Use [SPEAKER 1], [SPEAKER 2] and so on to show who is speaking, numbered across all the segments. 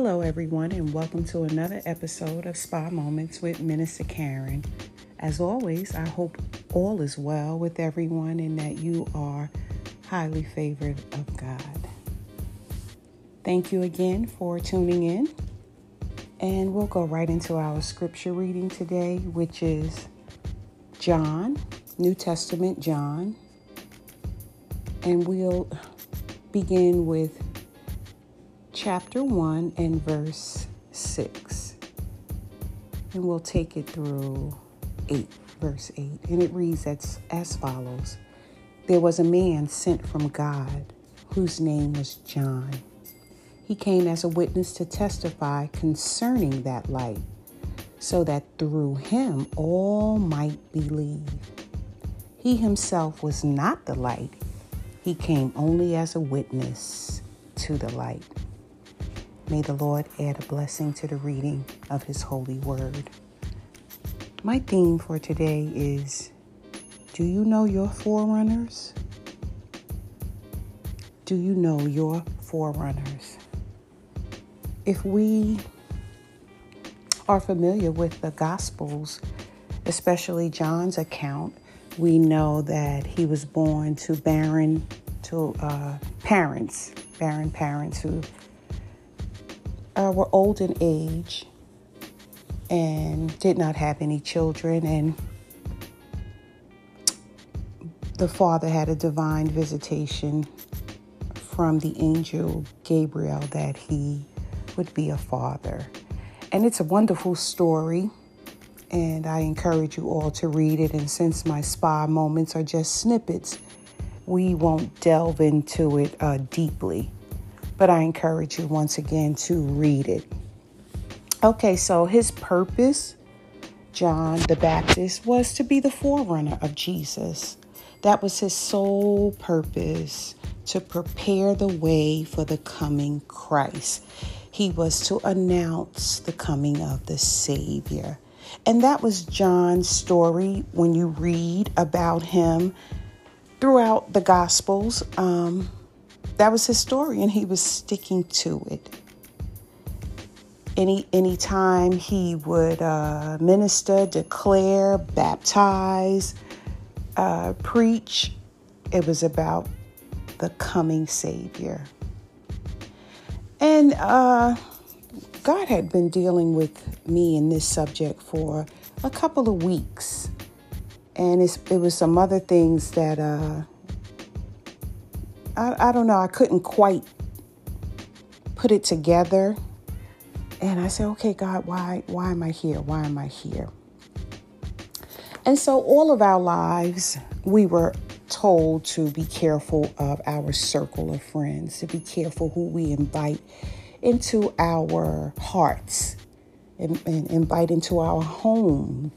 [SPEAKER 1] Hello, everyone, and welcome to another episode of Spa Moments with Minister Karen. As always, I hope all is well with everyone and that you are highly favored of God. Thank you again for tuning in. And we'll go right into our scripture reading today, which is John, New Testament John. And we'll begin with chapter 1 and verse 6. And we'll take it through 8, verse 8. And it reads as, as follows There was a man sent from God whose name was John. He came as a witness to testify concerning that light, so that through him all might believe. He himself was not the light, he came only as a witness to the light. May the Lord add a blessing to the reading of His holy word. My theme for today is Do you know your forerunners? Do you know your forerunners? If we are familiar with the Gospels, especially John's account, we know that he was born to barren to uh, parents, barren parents who uh, were old in age and did not have any children, and the father had a divine visitation from the angel Gabriel that he would be a father. And it's a wonderful story, and I encourage you all to read it. And since my spa moments are just snippets, we won't delve into it uh, deeply but I encourage you once again to read it. Okay, so his purpose, John the Baptist, was to be the forerunner of Jesus. That was his sole purpose to prepare the way for the coming Christ. He was to announce the coming of the Savior. And that was John's story when you read about him throughout the Gospels. Um, that was his story and he was sticking to it. Any any time he would uh, minister declare baptize uh, preach it was about the coming savior. And uh, god had been dealing with me in this subject for a couple of weeks. And it was some other things that uh, I, I don't know, I couldn't quite put it together. And I said, okay, God, why, why am I here? Why am I here? And so, all of our lives, we were told to be careful of our circle of friends, to be careful who we invite into our hearts and, and invite into our home.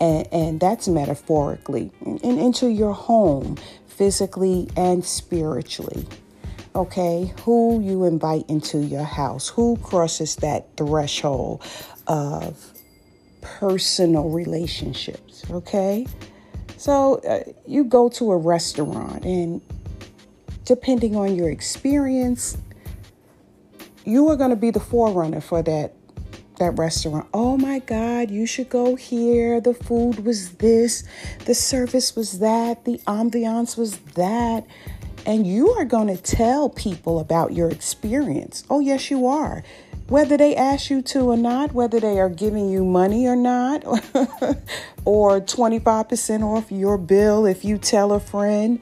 [SPEAKER 1] And, and that's metaphorically, and, into your home physically and spiritually. Okay, who you invite into your house, who crosses that threshold of personal relationships. Okay, so uh, you go to a restaurant, and depending on your experience, you are going to be the forerunner for that that restaurant. Oh my God, you should go here. The food was this, the service was that, the ambiance was that. And you are going to tell people about your experience. Oh, yes, you are. Whether they ask you to or not, whether they are giving you money or not, or 25% off your bill if you tell a friend,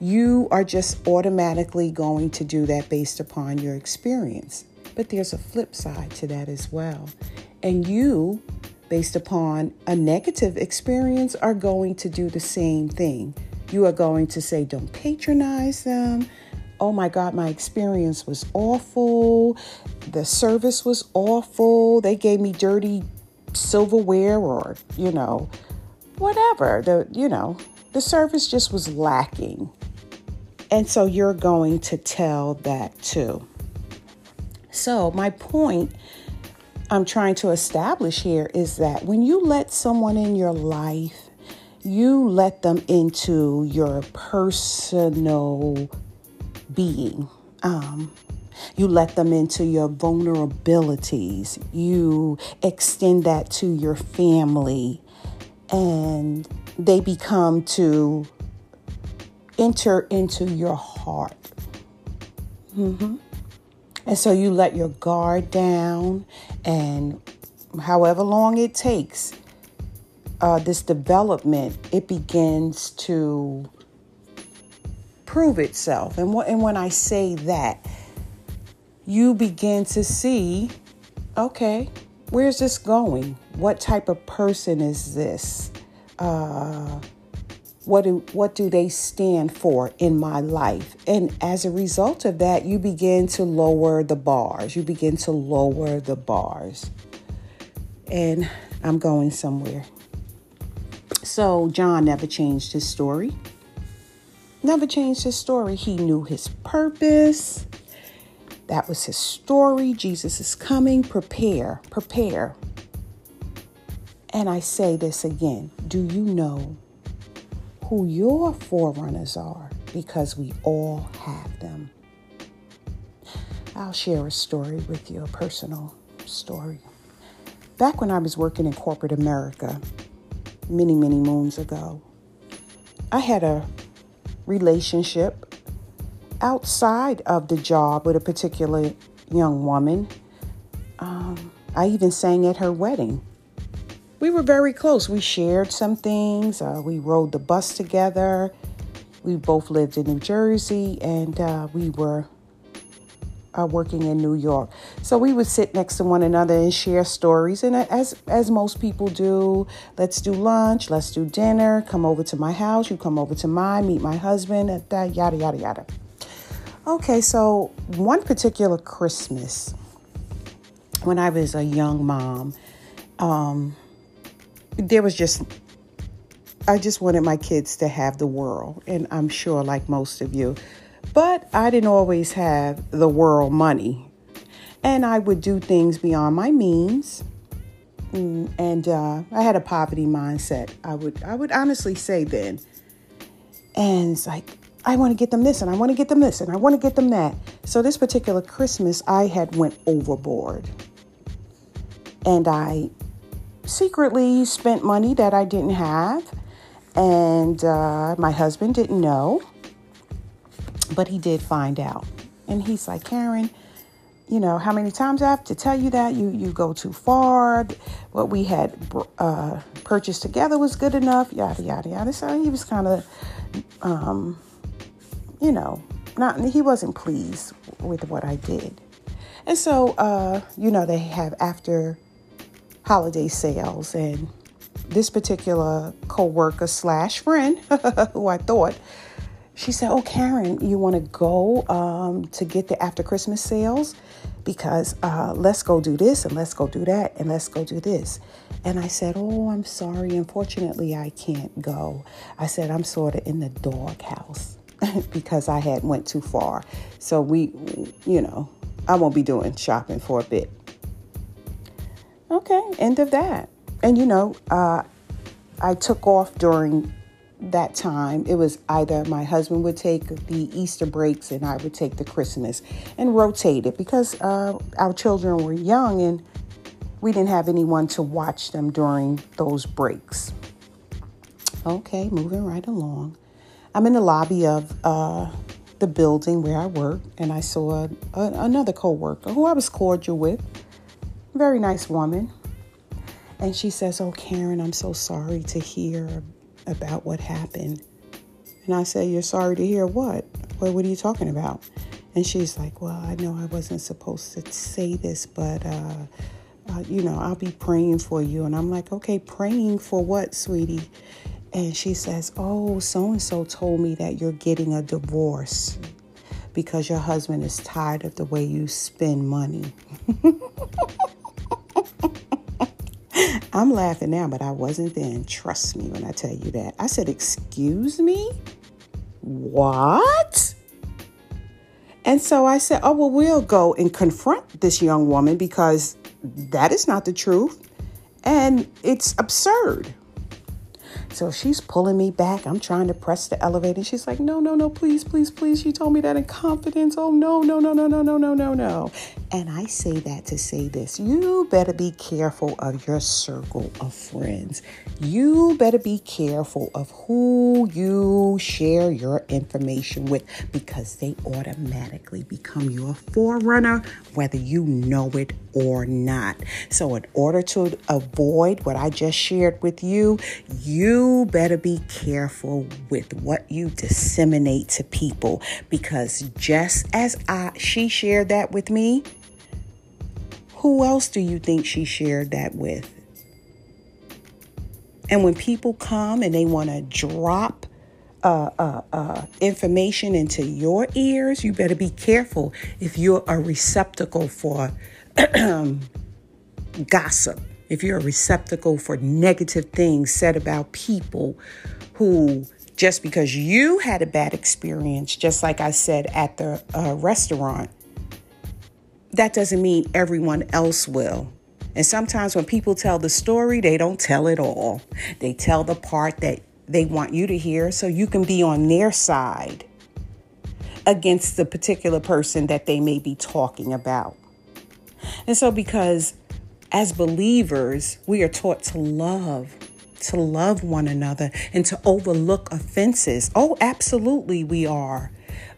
[SPEAKER 1] you are just automatically going to do that based upon your experience. But there's a flip side to that as well. And you, based upon a negative experience, are going to do the same thing. You are going to say, don't patronize them. Oh my God, my experience was awful. The service was awful. They gave me dirty silverware or, you know, whatever. The, you know, the service just was lacking. And so you're going to tell that too. So, my point I'm trying to establish here is that when you let someone in your life, you let them into your personal being. Um, You let them into your vulnerabilities. You extend that to your family. And they become to enter into your heart. Mm-hmm. And so you let your guard down, and however long it takes, uh, this development, it begins to prove itself. And, wh- and when I say that, you begin to see okay, where's this going? What type of person is this? Uh, what do what do they stand for in my life? And as a result of that you begin to lower the bars. You begin to lower the bars. And i'm going somewhere. So john never changed his story. Never changed his story. He knew his purpose. That was his story. Jesus is coming. Prepare prepare. And i say this again. Do you know who your forerunners are because we all have them. I'll share a story with you, a personal story. Back when I was working in corporate America, many, many moons ago, I had a relationship outside of the job with a particular young woman. Um, I even sang at her wedding we were very close. We shared some things. Uh, we rode the bus together. We both lived in New Jersey, and uh, we were uh, working in New York. So we would sit next to one another and share stories. And as as most people do, let's do lunch, let's do dinner. Come over to my house. You come over to mine. Meet my husband. That Yada yada yada. Okay, so one particular Christmas, when I was a young mom. Um, there was just I just wanted my kids to have the world, and I'm sure like most of you. But I didn't always have the world money. And I would do things beyond my means. Mm, and uh, I had a poverty mindset. I would I would honestly say then. And it's like, I want to get them this and I want to get them this and I want to get them that. So this particular Christmas I had went overboard. And I secretly spent money that I didn't have, and uh, my husband didn't know, but he did find out. And he's like, Karen, you know, how many times I have to tell you that you you go too far. What we had uh, purchased together was good enough. Yada yada yada. So he was kind of, um, you know, not he wasn't pleased with what I did. And so, uh, you know, they have after holiday sales. And this particular co-worker slash friend, who I thought, she said, "Oh, Karen, you want to go um, to get the after Christmas sales? Because uh, let's go do this and let's go do that and let's go do this." And I said, "Oh, I'm sorry. Unfortunately, I can't go." I said, "I'm sort of in the doghouse because I had went too far. So we, you know, I won't be doing shopping for a bit." Okay, end of that. And you know, uh, I took off during that time. It was either my husband would take the Easter breaks and I would take the Christmas and rotate it because uh, our children were young and we didn't have anyone to watch them during those breaks. Okay, moving right along. I'm in the lobby of uh, the building where I work, and I saw a, a, another coworker who I was cordial with very nice woman. And she says, Oh, Karen, I'm so sorry to hear about what happened. And I said, You're sorry to hear what? What, what are you talking about? And she's like, Well, I know I wasn't supposed to say this, but, uh, uh, you know, I'll be praying for you. And I'm like, Okay, praying for what, sweetie? And she says, Oh, so and so told me that you're getting a divorce because your husband is tired of the way you spend money. I'm laughing now, but I wasn't then. Trust me when I tell you that. I said, Excuse me? What? And so I said, Oh, well, we'll go and confront this young woman because that is not the truth and it's absurd. So she's pulling me back. I'm trying to press the elevator. And she's like, no, no, no, please, please, please. She told me that in confidence. Oh, no, no, no, no, no, no, no, no, no. And I say that to say this you better be careful of your circle of friends. You better be careful of who you share your information with because they automatically become your forerunner, whether you know it or not. So, in order to avoid what I just shared with you, you, you better be careful with what you disseminate to people because just as I she shared that with me, who else do you think she shared that with? And when people come and they want to drop uh, uh, uh, information into your ears, you better be careful if you're a receptacle for gossip, if you're a receptacle for negative things said about people who just because you had a bad experience, just like I said at the uh, restaurant, that doesn't mean everyone else will. And sometimes when people tell the story, they don't tell it all. They tell the part that they want you to hear so you can be on their side against the particular person that they may be talking about. And so, because as believers, we are taught to love, to love one another, and to overlook offenses. Oh, absolutely, we are.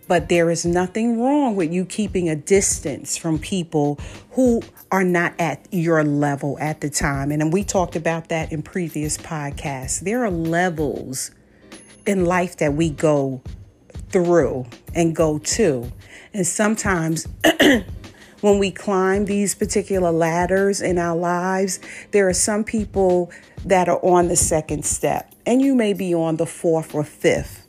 [SPEAKER 1] But there is nothing wrong with you keeping a distance from people who are not at your level at the time. And we talked about that in previous podcasts. There are levels in life that we go through and go to. And sometimes when we climb these particular ladders in our lives, there are some people that are on the second step, and you may be on the fourth or fifth.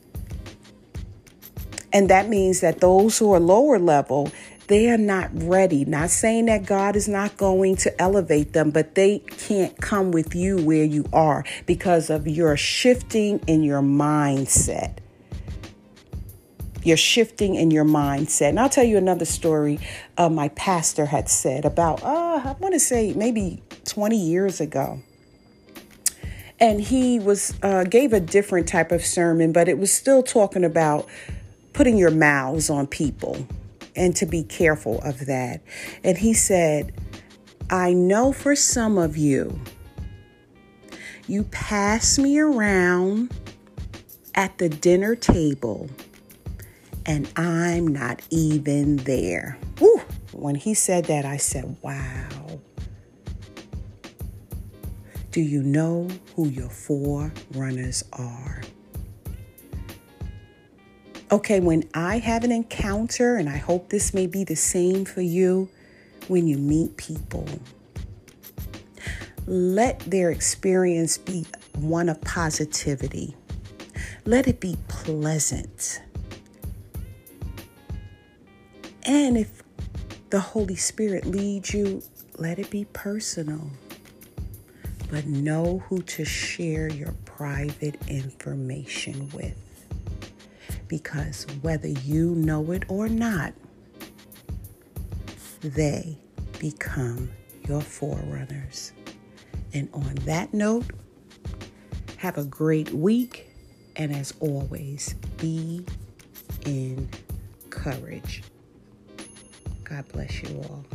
[SPEAKER 1] And that means that those who are lower level, they are not ready. Not saying that God is not going to elevate them, but they can't come with you where you are because of your shifting in your mindset. You're shifting in your mindset. And I'll tell you another story uh, my pastor had said about, uh, I want to say maybe 20 years ago and he was uh, gave a different type of sermon, but it was still talking about putting your mouths on people and to be careful of that. And he said, I know for some of you, you pass me around at the dinner table and I'm not even there. When he said that, I said, wow. Do you know who your forerunners are? Okay, when I have an encounter, and I hope this may be the same for you when you meet people, let their experience be one of positivity. Let it be pleasant. And if the Holy Spirit leads you, let it be personal. But know who to share your private information with because whether you know it or not, they become your forerunners. And on that note, have a great week. And as always, be encouraged. God bless you all.